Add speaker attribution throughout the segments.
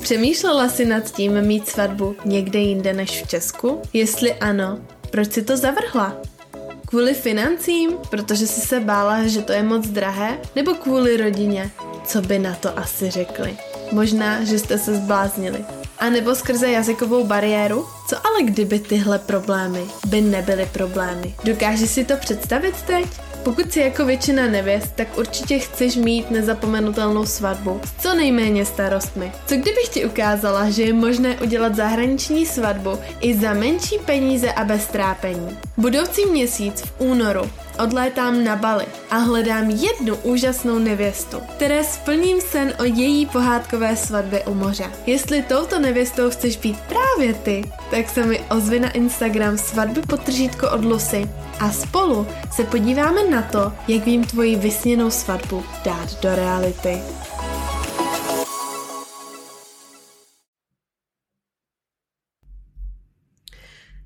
Speaker 1: Přemýšlela jsi nad tím mít svatbu někde jinde než v Česku? Jestli ano, proč si to zavrhla? Kvůli financím, protože jsi se bála, že to je moc drahé? Nebo kvůli rodině? Co by na to asi řekli? Možná, že jste se zbláznili. A nebo skrze jazykovou bariéru? Co ale kdyby tyhle problémy by nebyly problémy? Dokážeš si to představit teď? Pokud si jako většina nevěst, tak určitě chceš mít nezapomenutelnou svatbu s co nejméně starostmi. Co kdybych ti ukázala, že je možné udělat zahraniční svatbu i za menší peníze a bez trápení? Budoucí měsíc v únoru odlétám na Bali a hledám jednu úžasnou nevěstu, které splním sen o její pohádkové svatbě u moře. Jestli touto nevěstou chceš být právě ty, tak se mi ozvi na Instagram svatby potržítko od Lucy a spolu se podíváme na to, jak vím tvoji vysněnou svatbu dát do reality.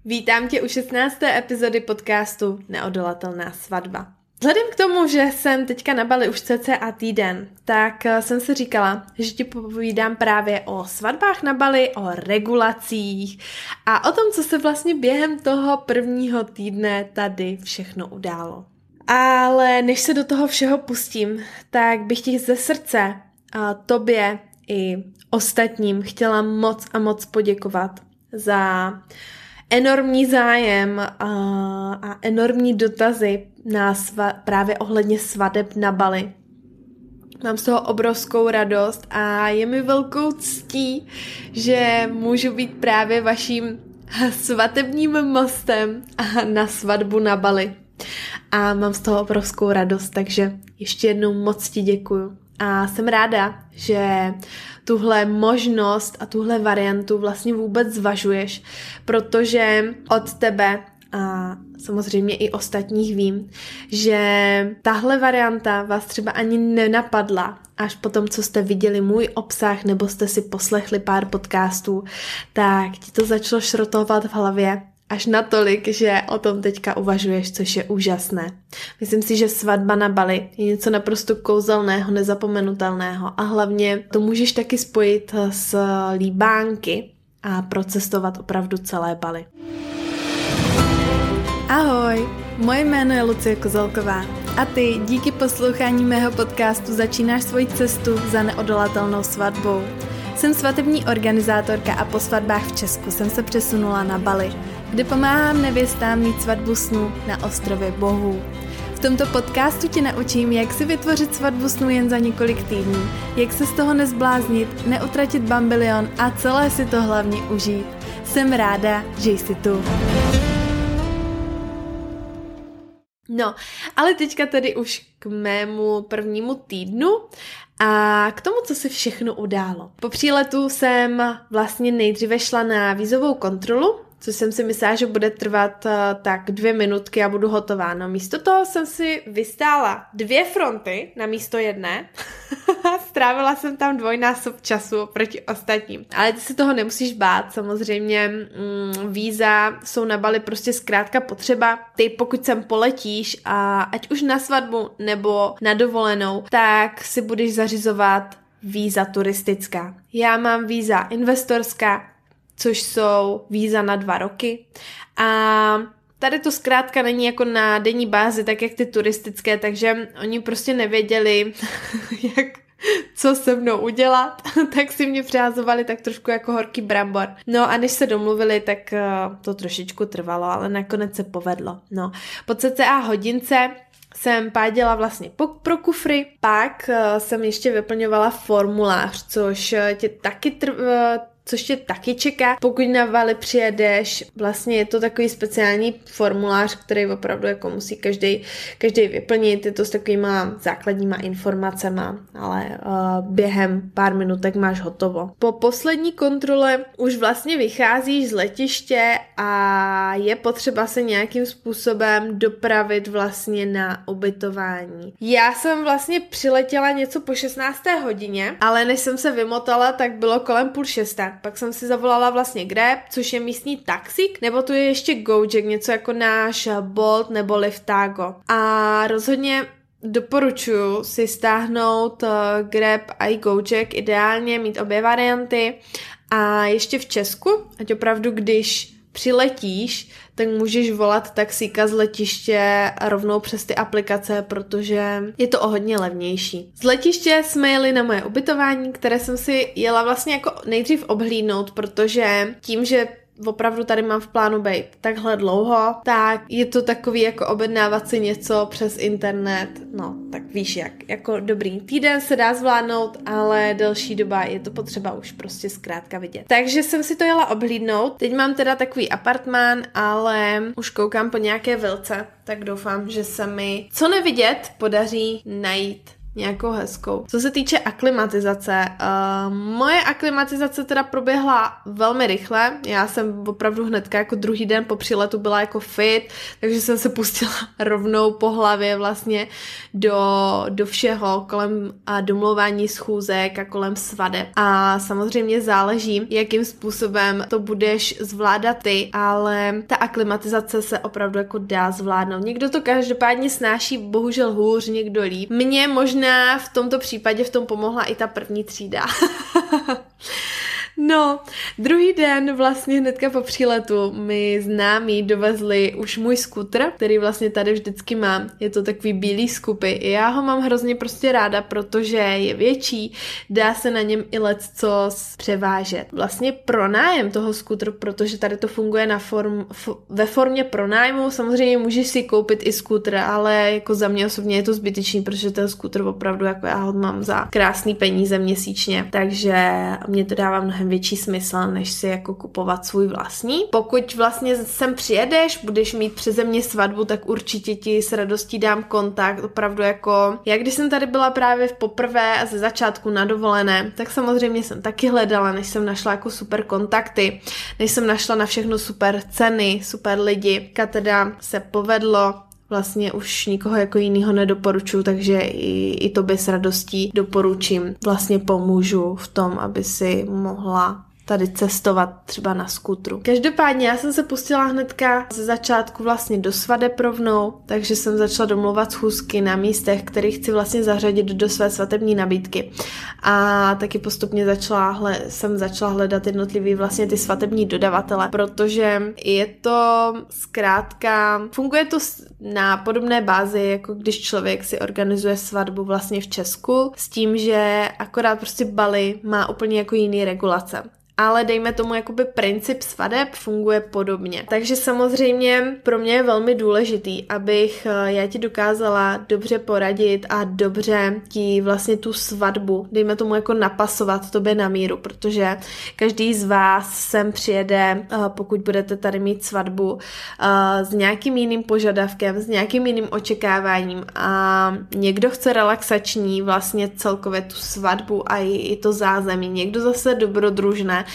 Speaker 1: Vítám tě u 16. epizody podcastu Neodolatelná svatba. Vzhledem k tomu, že jsem teďka na Bali už cca týden, tak eh, jsem si říkala, že ti povídám právě o svatbách na Bali, o regulacích a o tom, co se vlastně během toho prvního týdne tady všechno událo. Ale než se do toho všeho pustím, tak bych ti ze srdce a tobě i ostatním chtěla moc a moc poděkovat za enormní zájem a, a enormní dotazy na sva, právě ohledně svadeb na Bali. Mám z toho obrovskou radost a je mi velkou ctí, že můžu být právě vaším svatebním mostem na svatbu na Bali. A mám z toho obrovskou radost, takže ještě jednou moc ti děkuju. A jsem ráda, že tuhle možnost a tuhle variantu vlastně vůbec zvažuješ, protože od tebe a samozřejmě i ostatních vím, že tahle varianta vás třeba ani nenapadla až po tom, co jste viděli můj obsah nebo jste si poslechli pár podcastů, tak ti to začalo šrotovat v hlavě až natolik, že o tom teďka uvažuješ, což je úžasné. Myslím si, že svatba na Bali je něco naprosto kouzelného, nezapomenutelného a hlavně to můžeš taky spojit s líbánky a procestovat opravdu celé Bali. Ahoj, moje jméno je Lucie Kozelková a ty díky poslouchání mého podcastu začínáš svoji cestu za neodolatelnou svatbou. Jsem svatební organizátorka a po svatbách v Česku jsem se přesunula na Bali, kde pomáhám nevěstám mít svatbu snů na ostrově Bohů. V tomto podcastu ti naučím, jak si vytvořit svatbu snů jen za několik týdnů, jak se z toho nezbláznit, neutratit bambilion a celé si to hlavně užít. Jsem ráda, že jsi tu. No, ale teďka tedy už k mému prvnímu týdnu a k tomu, co se všechno událo. Po příletu jsem vlastně nejdříve šla na vízovou kontrolu, co jsem si myslela, že bude trvat uh, tak dvě minutky a budu hotová. No místo toho jsem si vystála dvě fronty na místo jedné. Strávila jsem tam dvojnásob času proti ostatním. Ale ty se toho nemusíš bát, samozřejmě mm, víza jsou na Bali prostě zkrátka potřeba. Ty pokud sem poletíš a ať už na svatbu nebo na dovolenou, tak si budeš zařizovat víza turistická. Já mám víza investorská, což jsou víza na dva roky. A tady to zkrátka není jako na denní bázi, tak jak ty turistické, takže oni prostě nevěděli, jak co se mnou udělat, tak si mě přihazovali tak trošku jako horký brambor. No a než se domluvili, tak uh, to trošičku trvalo, ale nakonec se povedlo. No, po cca hodince jsem páděla vlastně po, pro kufry, pak uh, jsem ještě vyplňovala formulář, což uh, tě taky trv, což tě taky čeká. Pokud na Vali přijedeš, vlastně je to takový speciální formulář, který opravdu jako musí každý, každý vyplnit, je to s takovýma základníma informacemi, ale uh, během pár minutek máš hotovo. Po poslední kontrole už vlastně vycházíš z letiště a je potřeba se nějakým způsobem dopravit vlastně na ubytování. Já jsem vlastně přiletěla něco po 16. hodině, ale než jsem se vymotala, tak bylo kolem půl šesté. Pak jsem si zavolala vlastně Grab, což je místní taxík, nebo tu je ještě Gojek, něco jako náš Bolt nebo Liftago. A rozhodně doporučuji si stáhnout uh, Grab a Gojek, ideálně mít obě varianty a ještě v Česku, ať opravdu když přiletíš, tak můžeš volat taxíka z letiště rovnou přes ty aplikace, protože je to o hodně levnější. Z letiště jsme jeli na moje ubytování, které jsem si jela vlastně jako nejdřív obhlídnout, protože tím, že opravdu tady mám v plánu být takhle dlouho, tak je to takový jako objednávat si něco přes internet, no tak víš jak, jako dobrý týden se dá zvládnout, ale delší doba je to potřeba už prostě zkrátka vidět. Takže jsem si to jela obhlídnout, teď mám teda takový apartmán, ale už koukám po nějaké vilce, tak doufám, že se mi co nevidět podaří najít nějakou hezkou. Co se týče aklimatizace, uh, moje aklimatizace teda proběhla velmi rychle. Já jsem opravdu hnedka jako druhý den po přiletu byla jako fit, takže jsem se pustila rovnou po hlavě vlastně do, do všeho kolem a domlouvání schůzek a kolem svade. A samozřejmě záleží, jakým způsobem to budeš zvládat ty, ale ta aklimatizace se opravdu jako dá zvládnout. Někdo to každopádně snáší bohužel hůř, někdo líp. Mně možná možná v tomto případě v tom pomohla i ta první třída. No, druhý den vlastně hnedka po příletu mi známí dovezli už můj skutr, který vlastně tady vždycky mám. Je to takový bílý skupy. Já ho mám hrozně prostě ráda, protože je větší, dá se na něm i let co převážet. Vlastně pronájem toho skutru, protože tady to funguje na form, f, ve formě pronájmu, samozřejmě můžeš si koupit i skutr, ale jako za mě osobně je to zbytečný, protože ten skutr opravdu jako já ho mám za krásný peníze měsíčně, takže mě to dává mnohem mnohem větší smysl, než si jako kupovat svůj vlastní. Pokud vlastně sem přijedeš, budeš mít přeze mě svatbu, tak určitě ti s radostí dám kontakt, opravdu jako, jak když jsem tady byla právě v poprvé a ze začátku na dovolené, tak samozřejmě jsem taky hledala, než jsem našla jako super kontakty, než jsem našla na všechno super ceny, super lidi, teda se povedlo vlastně už nikoho jako jiného nedoporučuji, takže i, i tobě s radostí doporučím. Vlastně pomůžu v tom, aby si mohla tady cestovat třeba na skutru. Každopádně já jsem se pustila hnedka ze začátku vlastně do svadeb rovnou, takže jsem začala domluvat schůzky na místech, které chci vlastně zařadit do své svatební nabídky. A taky postupně začala, hle, jsem začala hledat jednotlivý vlastně ty svatební dodavatele, protože je to zkrátka, funguje to na podobné bázi, jako když člověk si organizuje svatbu vlastně v Česku, s tím, že akorát prostě Bali má úplně jako jiný regulace ale dejme tomu jakoby princip svadeb funguje podobně. Takže samozřejmě pro mě je velmi důležitý, abych eh, já ti dokázala dobře poradit a dobře ti vlastně tu svatbu, dejme tomu jako napasovat tobě na míru, protože každý z vás sem přijede, eh, pokud budete tady mít svatbu eh, s nějakým jiným požadavkem, s nějakým jiným očekáváním a někdo chce relaxační vlastně celkově tu svatbu a i to zázemí, někdo zase dobrodružné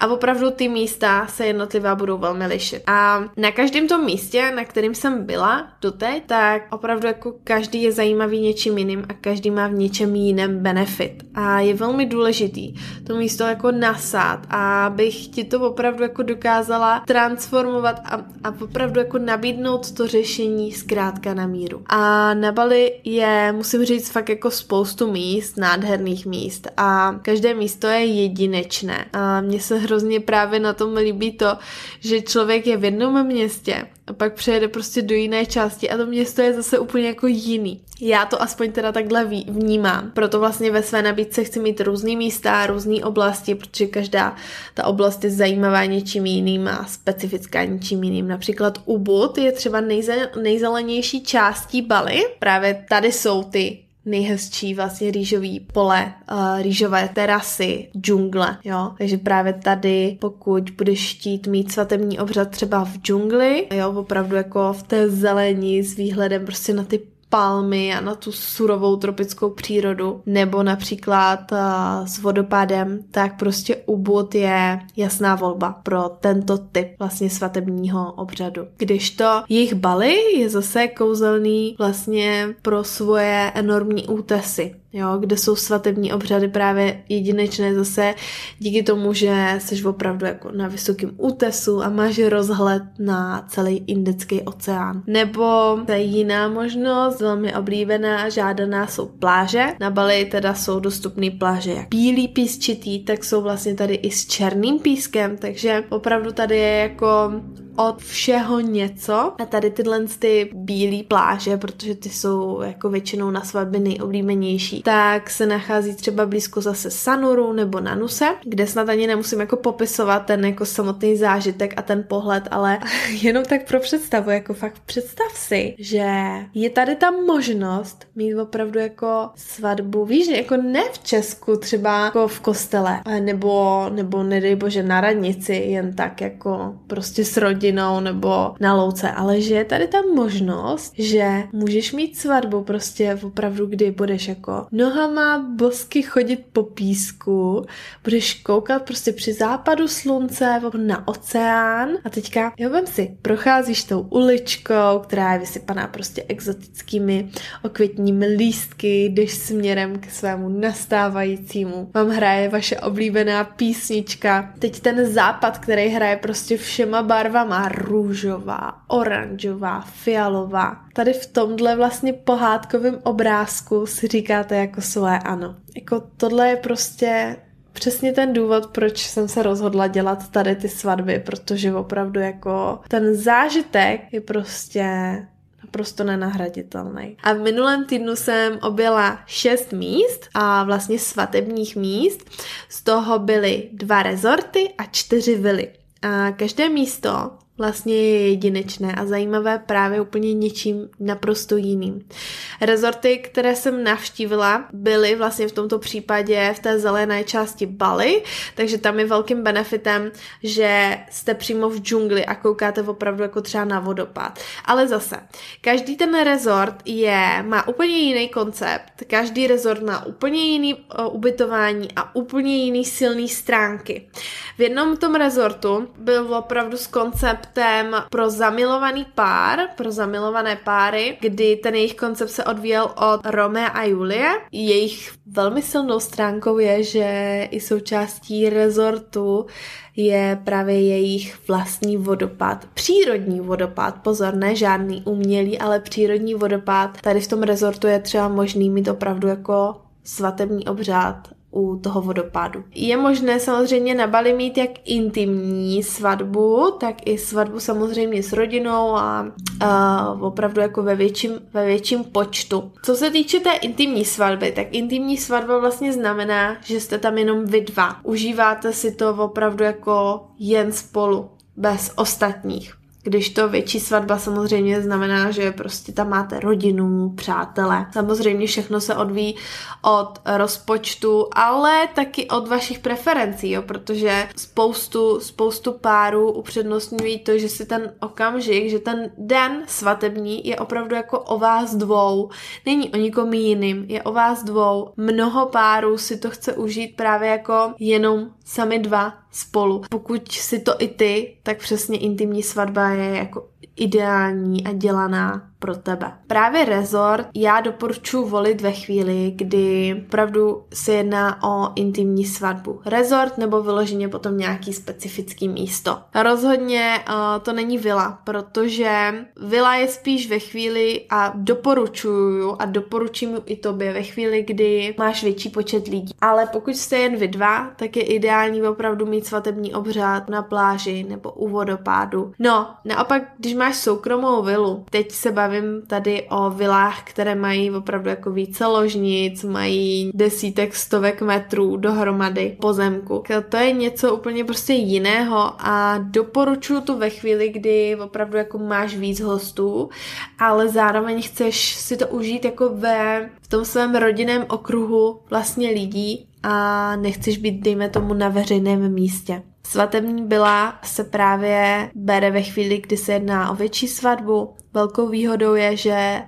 Speaker 1: a opravdu ty místa se jednotlivá budou velmi lišit. A na každém tom místě, na kterým jsem byla doteď, tak opravdu jako každý je zajímavý něčím jiným a každý má v něčem jiném benefit. A je velmi důležitý to místo jako nasát a abych ti to opravdu jako dokázala transformovat a, a opravdu jako nabídnout to řešení zkrátka na míru. A na Bali je, musím říct, fakt jako spoustu míst, nádherných míst a každé místo je jedinečné. A mně se hrozně právě na tom líbí to, že člověk je v jednom městě a pak přejede prostě do jiné části a to město je zase úplně jako jiný. Já to aspoň teda takhle vnímám. Proto vlastně ve své nabídce chci mít různý místa, různé oblasti, protože každá ta oblast je zajímavá něčím jiným a specifická něčím jiným. Například Ubud je třeba nejze, nejzelenější částí Bali. Právě tady jsou ty nejhezčí vlastně rýžový pole, uh, rýžové terasy, džungle, jo. Takže právě tady, pokud budeš chtít mít svatební obřad třeba v džungli, jo, opravdu jako v té zelení s výhledem prostě na ty palmy a na tu surovou tropickou přírodu, nebo například uh, s vodopádem, tak prostě Ubud je jasná volba pro tento typ vlastně svatebního obřadu. Když to jejich Bali je zase kouzelný vlastně pro svoje enormní útesy jo, kde jsou svatební obřady právě jedinečné zase díky tomu, že jsi opravdu jako na vysokém útesu a máš rozhled na celý Indický oceán. Nebo je jiná možnost, velmi oblíbená a žádaná jsou pláže. Na Bali teda jsou dostupné pláže jak bílý písčitý, tak jsou vlastně tady i s černým pískem, takže opravdu tady je jako od všeho něco. A tady tyhle ty bílé pláže, protože ty jsou jako většinou na svatby nejoblíbenější, tak se nachází třeba blízko zase Sanuru nebo Nanuse, kde snad ani nemusím jako popisovat ten jako samotný zážitek a ten pohled, ale jenom tak pro představu, jako fakt představ si, že je tady ta možnost mít opravdu jako svatbu, víš, jako ne v Česku, třeba jako v kostele, nebo, nebo nedej bože na radnici, jen tak jako prostě s rodinou rodinou nebo na louce, ale že je tady ta možnost, že můžeš mít svatbu prostě opravdu, kdy budeš jako nohama bosky chodit po písku, budeš koukat prostě při západu slunce na oceán a teďka, jo, vem si, procházíš tou uličkou, která je vysypaná prostě exotickými okvětními lístky, jdeš směrem k svému nastávajícímu. Vám hraje vaše oblíbená písnička. Teď ten západ, který hraje prostě všema barvama, růžová, oranžová, fialová. Tady v tomhle vlastně pohádkovém obrázku si říkáte jako své ano. Jako tohle je prostě přesně ten důvod, proč jsem se rozhodla dělat tady ty svatby, protože opravdu jako ten zážitek je prostě naprosto nenahraditelný. A v minulém týdnu jsem objela šest míst a vlastně svatebních míst. Z toho byly dva rezorty a čtyři vily. A každé místo vlastně je jedinečné a zajímavé právě úplně něčím naprosto jiným. Rezorty, které jsem navštívila, byly vlastně v tomto případě v té zelené části Bali, takže tam je velkým benefitem, že jste přímo v džungli a koukáte opravdu jako třeba na vodopád. Ale zase, každý ten rezort je, má úplně jiný koncept, každý rezort má úplně jiný uh, ubytování a úplně jiný silný stránky. V jednom tom rezortu byl opravdu s konceptem pro zamilovaný pár, pro zamilované páry, kdy ten jejich koncept se odvíjel od Romea a Julie. Jejich velmi silnou stránkou je, že i součástí rezortu je právě jejich vlastní vodopád. Přírodní vodopád, pozor, ne žádný umělý, ale přírodní vodopád. Tady v tom rezortu je třeba možný mít opravdu jako svatební obřád u toho vodopádu. Je možné samozřejmě na Bali mít jak intimní svatbu, tak i svatbu samozřejmě s rodinou a, a opravdu jako ve větším, ve větším počtu. Co se týče té intimní svatby, tak intimní svatba vlastně znamená, že jste tam jenom vy dva. Užíváte si to opravdu jako jen spolu, bez ostatních. Když to větší svatba samozřejmě znamená, že prostě tam máte rodinu, přátele. Samozřejmě všechno se odvíjí od rozpočtu, ale taky od vašich preferencí, jo, protože spoustu, spoustu párů upřednostňují to, že si ten okamžik, že ten den svatební je opravdu jako o vás dvou. Není o nikom jiným, je o vás dvou. Mnoho párů si to chce užít právě jako jenom sami dva spolu. Pokud si to i ty, tak přesně intimní svatba je jako ideální a dělaná pro tebe. Právě rezort já doporučuji volit ve chvíli, kdy opravdu se jedná o intimní svatbu. Rezort nebo vyloženě potom nějaký specifický místo. Rozhodně uh, to není vila, protože vila je spíš ve chvíli a doporučuju a doporučím i tobě ve chvíli, kdy máš větší počet lidí. Ale pokud jste jen vy dva, tak je ideální opravdu mít svatební obřád na pláži nebo u vodopádu. No, naopak, když máš soukromou vilu, teď se baví bavím tady o vilách, které mají opravdu jako více ložnic, mají desítek, stovek metrů dohromady pozemku. To je něco úplně prostě jiného a doporučuji to ve chvíli, kdy opravdu jako máš víc hostů, ale zároveň chceš si to užít jako ve v tom svém rodinném okruhu vlastně lidí a nechceš být, dejme tomu, na veřejném místě. Svatební byla se právě bere ve chvíli, kdy se jedná o větší svatbu. Velkou výhodou je, že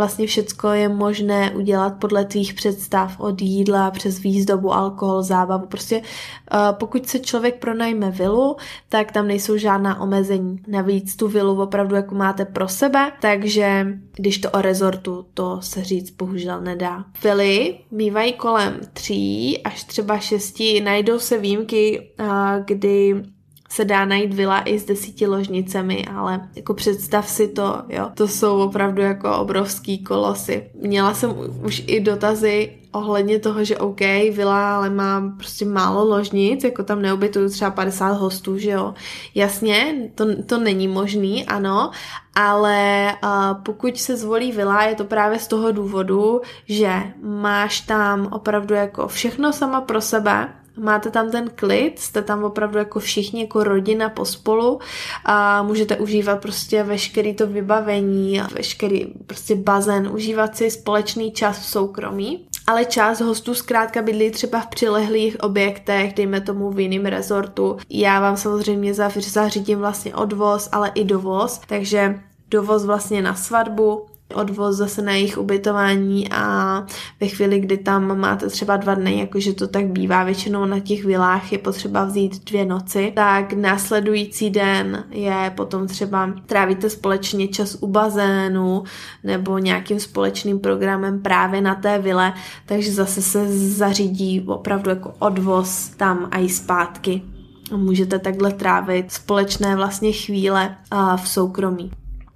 Speaker 1: vlastně všecko je možné udělat podle tvých představ od jídla přes výzdobu, alkohol, zábavu. Prostě uh, pokud se člověk pronajme vilu, tak tam nejsou žádná omezení. Navíc tu vilu opravdu jako máte pro sebe, takže když to o rezortu, to se říct bohužel nedá. Vily mývají kolem tří až třeba šesti, najdou se výjimky, uh, kdy se dá najít vila i s desíti ložnicemi, ale jako představ si to, jo, to jsou opravdu jako obrovský kolosy. Měla jsem už i dotazy ohledně toho, že OK, vila, ale má prostě málo ložnic, jako tam neubytuju třeba 50 hostů, že jo. Jasně, to, to není možný, ano, ale uh, pokud se zvolí vila, je to právě z toho důvodu, že máš tam opravdu jako všechno sama pro sebe, máte tam ten klid, jste tam opravdu jako všichni, jako rodina pospolu a můžete užívat prostě veškerý to vybavení, veškerý prostě bazén, užívat si společný čas v soukromí. Ale část hostů zkrátka bydlí třeba v přilehlých objektech, dejme tomu v jiném rezortu. Já vám samozřejmě zařídím vlastně odvoz, ale i dovoz, takže dovoz vlastně na svatbu, odvoz zase na jejich ubytování a ve chvíli, kdy tam máte třeba dva dny, jakože to tak bývá většinou na těch vilách, je potřeba vzít dvě noci, tak následující den je potom třeba trávíte společně čas u bazénu nebo nějakým společným programem právě na té vile, takže zase se zařídí opravdu jako odvoz tam a i zpátky. Můžete takhle trávit společné vlastně chvíle v soukromí.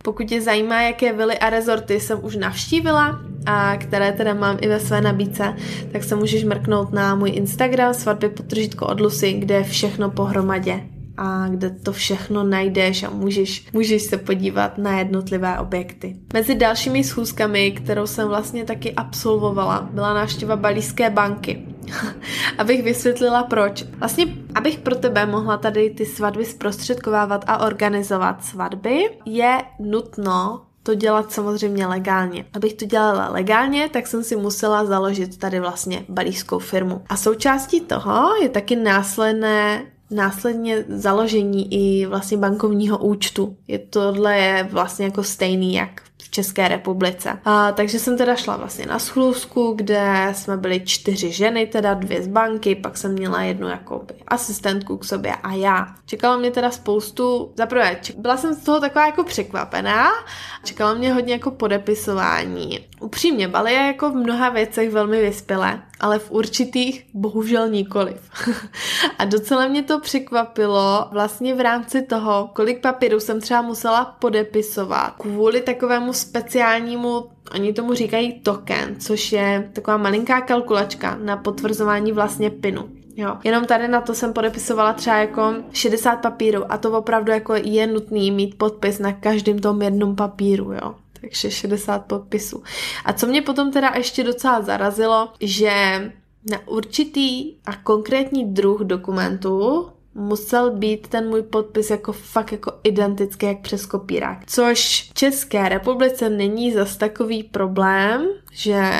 Speaker 1: Pokud tě zajímá, jaké vily a rezorty jsem už navštívila a které teda mám i ve své nabídce, tak se můžeš mrknout na můj Instagram svatby potržitko od Lucy, kde je všechno pohromadě a kde to všechno najdeš a můžeš, můžeš se podívat na jednotlivé objekty. Mezi dalšími schůzkami, kterou jsem vlastně taky absolvovala, byla návštěva Balíské banky. abych vysvětlila proč. Vlastně, abych pro tebe mohla tady ty svatby zprostředkovávat a organizovat svatby, je nutno to dělat samozřejmě legálně. Abych to dělala legálně, tak jsem si musela založit tady vlastně balískou firmu. A součástí toho je taky následné následně založení i vlastně bankovního účtu. Je tohle je vlastně jako stejný jak v České republice. A, takže jsem teda šla vlastně na schůzku, kde jsme byli čtyři ženy, teda dvě z banky, pak jsem měla jednu jako asistentku k sobě a já. Čekalo mě teda spoustu, zaprvé byla jsem z toho taková jako překvapená, čekalo mě hodně jako podepisování. Upřímně, Bali je jako v mnoha věcech velmi vyspělé, ale v určitých bohužel nikoliv. a docela mě to překvapilo vlastně v rámci toho, kolik papíru jsem třeba musela podepisovat kvůli takovému speciálnímu Oni tomu říkají token, což je taková malinká kalkulačka na potvrzování vlastně pinu. Jo. Jenom tady na to jsem podepisovala třeba jako 60 papírů a to opravdu jako je nutný mít podpis na každém tom jednom papíru, jo takže 60 podpisů. A co mě potom teda ještě docela zarazilo, že na určitý a konkrétní druh dokumentu musel být ten můj podpis jako fakt jako identický jak přes kopírák. Což v České republice není zas takový problém, že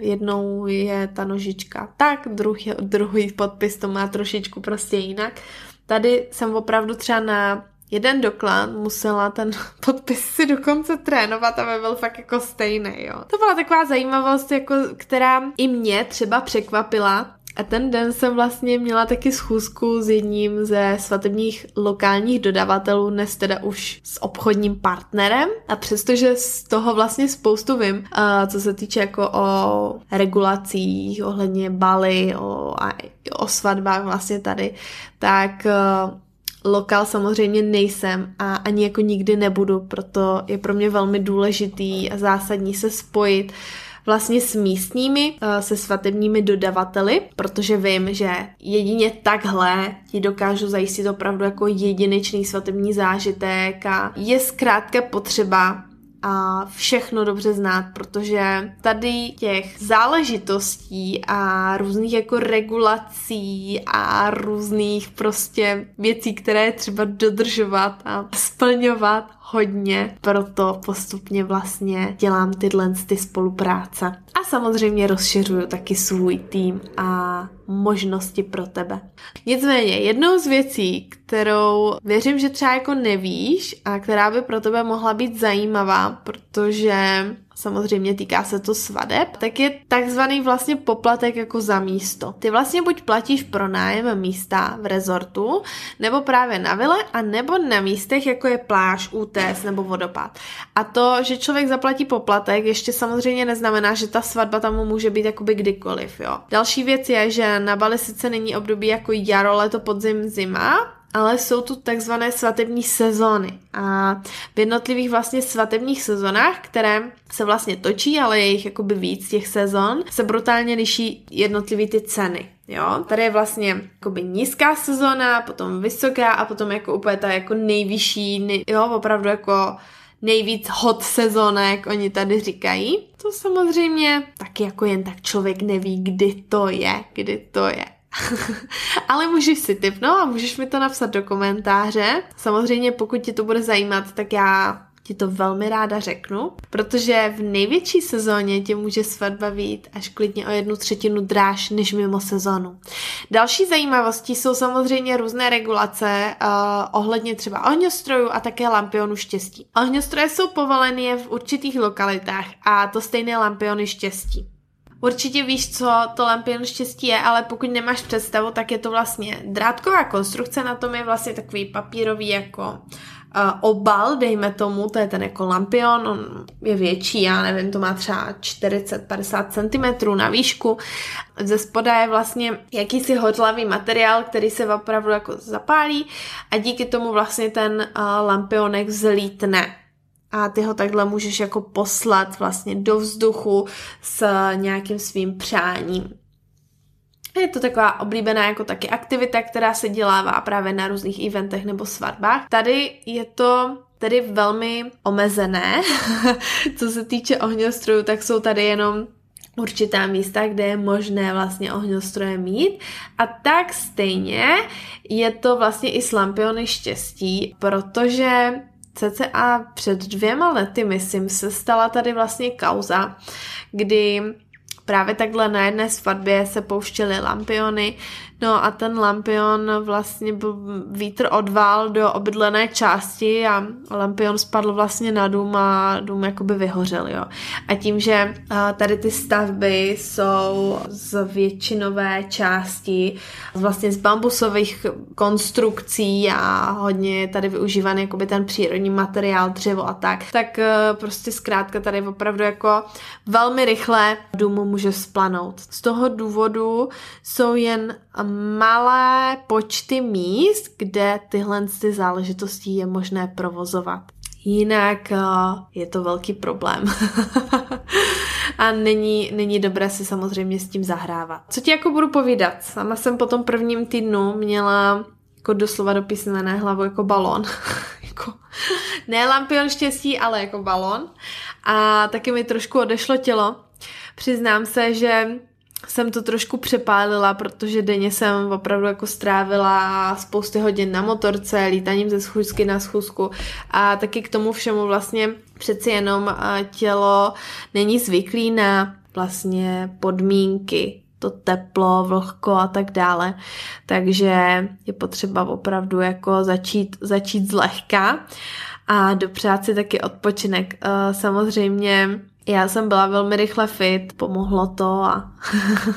Speaker 1: jednou je ta nožička tak, druhý, druhý podpis to má trošičku prostě jinak. Tady jsem opravdu třeba na jeden doklad musela ten podpis si dokonce trénovat, aby byl fakt jako stejný, jo. To byla taková zajímavost, jako, která i mě třeba překvapila, a ten den jsem vlastně měla taky schůzku s jedním ze svatebních lokálních dodavatelů, dnes teda už s obchodním partnerem. A přestože z toho vlastně spoustu vím, co se týče jako o regulacích, ohledně baly, o, o svatbách vlastně tady, tak lokal samozřejmě nejsem a ani jako nikdy nebudu, proto je pro mě velmi důležitý a zásadní se spojit vlastně s místními, eh, se svatebními dodavateli, protože vím, že jedině takhle ti dokážu zajistit opravdu jako jedinečný svatební zážitek a je zkrátka potřeba a všechno dobře znát, protože tady těch záležitostí a různých jako regulací a různých prostě věcí, které je třeba dodržovat a splňovat hodně, proto postupně vlastně dělám tyhle ty spolupráce. A samozřejmě rozšiřuju taky svůj tým a možnosti pro tebe. Nicméně, jednou z věcí, kterou věřím, že třeba jako nevíš a která by pro tebe mohla být zajímavá, protože samozřejmě týká se to svadeb, tak je takzvaný vlastně poplatek jako za místo. Ty vlastně buď platíš pro nájem místa v rezortu, nebo právě na vile, a nebo na místech, jako je pláž, útes nebo vodopád. A to, že člověk zaplatí poplatek, ještě samozřejmě neznamená, že ta svatba tam může být jakoby kdykoliv, jo. Další věc je, že na Bali sice není období jako jaro, leto, podzim, zima, ale jsou tu takzvané svatební sezóny. A v jednotlivých vlastně svatebních sezónách, které se vlastně točí, ale je jich jakoby víc těch sezon, se brutálně liší jednotlivý ty ceny. Jo, tady je vlastně jakoby nízká sezóna, potom vysoká a potom jako úplně ta jako nejvyšší, nej, jo, opravdu jako nejvíc hot sezóna, jak oni tady říkají. To samozřejmě taky jako jen tak člověk neví, kdy to je, kdy to je. Ale můžeš si typnout a můžeš mi to napsat do komentáře. Samozřejmě pokud tě to bude zajímat, tak já ti to velmi ráda řeknu, protože v největší sezóně tě může svatba být až klidně o jednu třetinu dráž než mimo sezónu. Další zajímavostí jsou samozřejmě různé regulace uh, ohledně třeba ohňostrojů a také lampionu štěstí. Ohňostroje jsou povoleny v určitých lokalitách a to stejné lampiony štěstí. Určitě víš, co to lampion štěstí je, ale pokud nemáš představu, tak je to vlastně drátková konstrukce, na tom je vlastně takový papírový jako uh, obal, dejme tomu, to je ten jako lampion, on je větší, já nevím, to má třeba 40-50 cm na výšku. Ze spoda je vlastně jakýsi hodlavý materiál, který se opravdu jako zapálí a díky tomu vlastně ten uh, lampionek vzlítne a ty ho takhle můžeš jako poslat vlastně do vzduchu s nějakým svým přáním. Je to taková oblíbená jako taky aktivita, která se dělává právě na různých eventech nebo svatbách. Tady je to tedy velmi omezené. Co se týče ohňostrojů, tak jsou tady jenom určitá místa, kde je možné vlastně ohňostroje mít. A tak stejně je to vlastně i s lampiony štěstí, protože cca před dvěma lety, myslím, se stala tady vlastně kauza, kdy právě takhle na jedné svatbě se pouštěly lampiony, no a ten lampion vlastně vítr odval do obydlené části a lampion spadl vlastně na dům a dům jakoby vyhořel, jo. A tím, že tady ty stavby jsou z většinové části vlastně z bambusových konstrukcí a hodně je tady využívaný jakoby ten přírodní materiál, dřevo a tak, tak e, prostě zkrátka tady opravdu jako velmi rychle dům může splanout. Z toho důvodu jsou jen malé počty míst, kde tyhle ty záležitosti je možné provozovat. Jinak uh, je to velký problém. a není, není dobré si samozřejmě s tím zahrávat. Co ti jako budu povídat? Sama jsem po tom prvním týdnu měla jako doslova do písmené hlavu jako balon. jako, ne lampion štěstí, ale jako balon. A taky mi trošku odešlo tělo. Přiznám se, že jsem to trošku přepálila, protože denně jsem opravdu jako strávila spousty hodin na motorce, lítaním ze schůzky na schůzku a taky k tomu všemu vlastně přeci jenom tělo není zvyklý na vlastně podmínky, to teplo, vlhko a tak dále. Takže je potřeba opravdu jako začít, začít zlehka a dopřát si taky odpočinek. Samozřejmě já jsem byla velmi rychle fit, pomohlo to a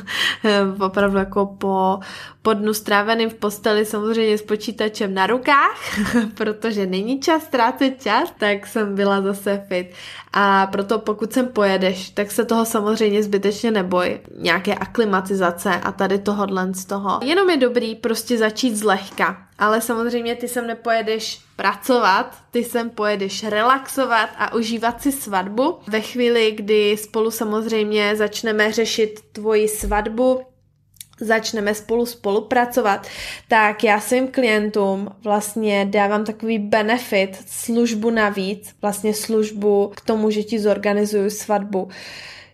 Speaker 1: opravdu jako po, po dnu stráveným v posteli samozřejmě s počítačem na rukách, protože není čas ztrácet čas, tak jsem byla zase fit. A proto pokud sem pojedeš, tak se toho samozřejmě zbytečně neboj. Nějaké aklimatizace a tady tohohle z toho. Jenom je dobrý prostě začít zlehka. Ale samozřejmě ty sem nepojedeš pracovat, ty sem pojedeš relaxovat a užívat si svatbu. Ve chvíli, kdy spolu samozřejmě začneme řešit tvoji svatbu, začneme spolu spolupracovat, tak já svým klientům vlastně dávám takový benefit, službu navíc, vlastně službu k tomu, že ti zorganizuju svatbu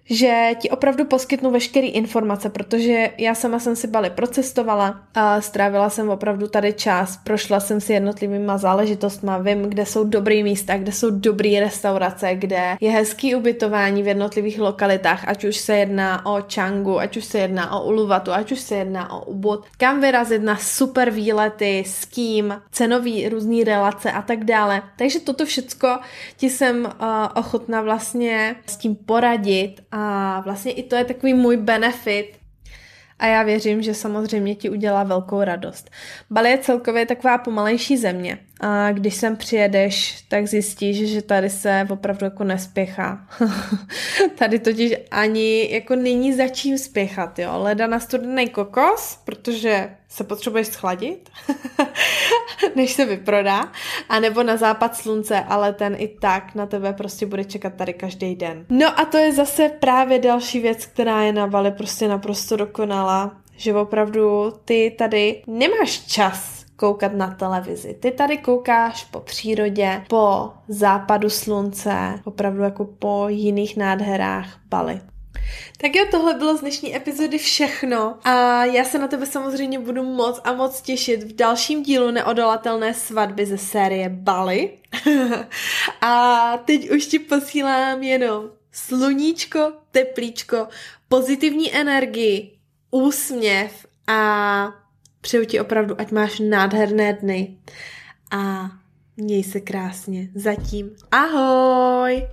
Speaker 1: že ti opravdu poskytnu veškeré informace, protože já sama jsem si Bali procestovala a strávila jsem opravdu tady čas, prošla jsem si jednotlivýma záležitostma, vím, kde jsou dobrý místa, kde jsou dobré restaurace, kde je hezký ubytování v jednotlivých lokalitách, ať už se jedná o Changu, ať už se jedná o Uluvatu, ať už se jedná o Ubud, kam vyrazit na super výlety, s kým, cenový různý relace a tak dále. Takže toto všecko ti jsem uh, ochotná vlastně s tím poradit a vlastně i to je takový můj benefit a já věřím, že samozřejmě ti udělá velkou radost. Bali je celkově taková pomalejší země a když sem přijedeš, tak zjistíš, že tady se opravdu jako nespěchá. tady totiž ani jako není za čím spěchat, jo. Leda na studený kokos, protože se potřebuješ schladit, než se vyprodá, a nebo na západ slunce, ale ten i tak na tebe prostě bude čekat tady každý den. No a to je zase právě další věc, která je na Bali prostě naprosto dokonalá, že opravdu ty tady nemáš čas koukat na televizi. Ty tady koukáš po přírodě, po západu slunce, opravdu jako po jiných nádherách Bali. Tak jo, tohle bylo z dnešní epizody všechno a já se na tebe samozřejmě budu moc a moc těšit v dalším dílu neodolatelné svatby ze série Bali. a teď už ti posílám jenom sluníčko, teplíčko, pozitivní energii, úsměv a Přeju ti opravdu, ať máš nádherné dny a měj se krásně. Zatím ahoj!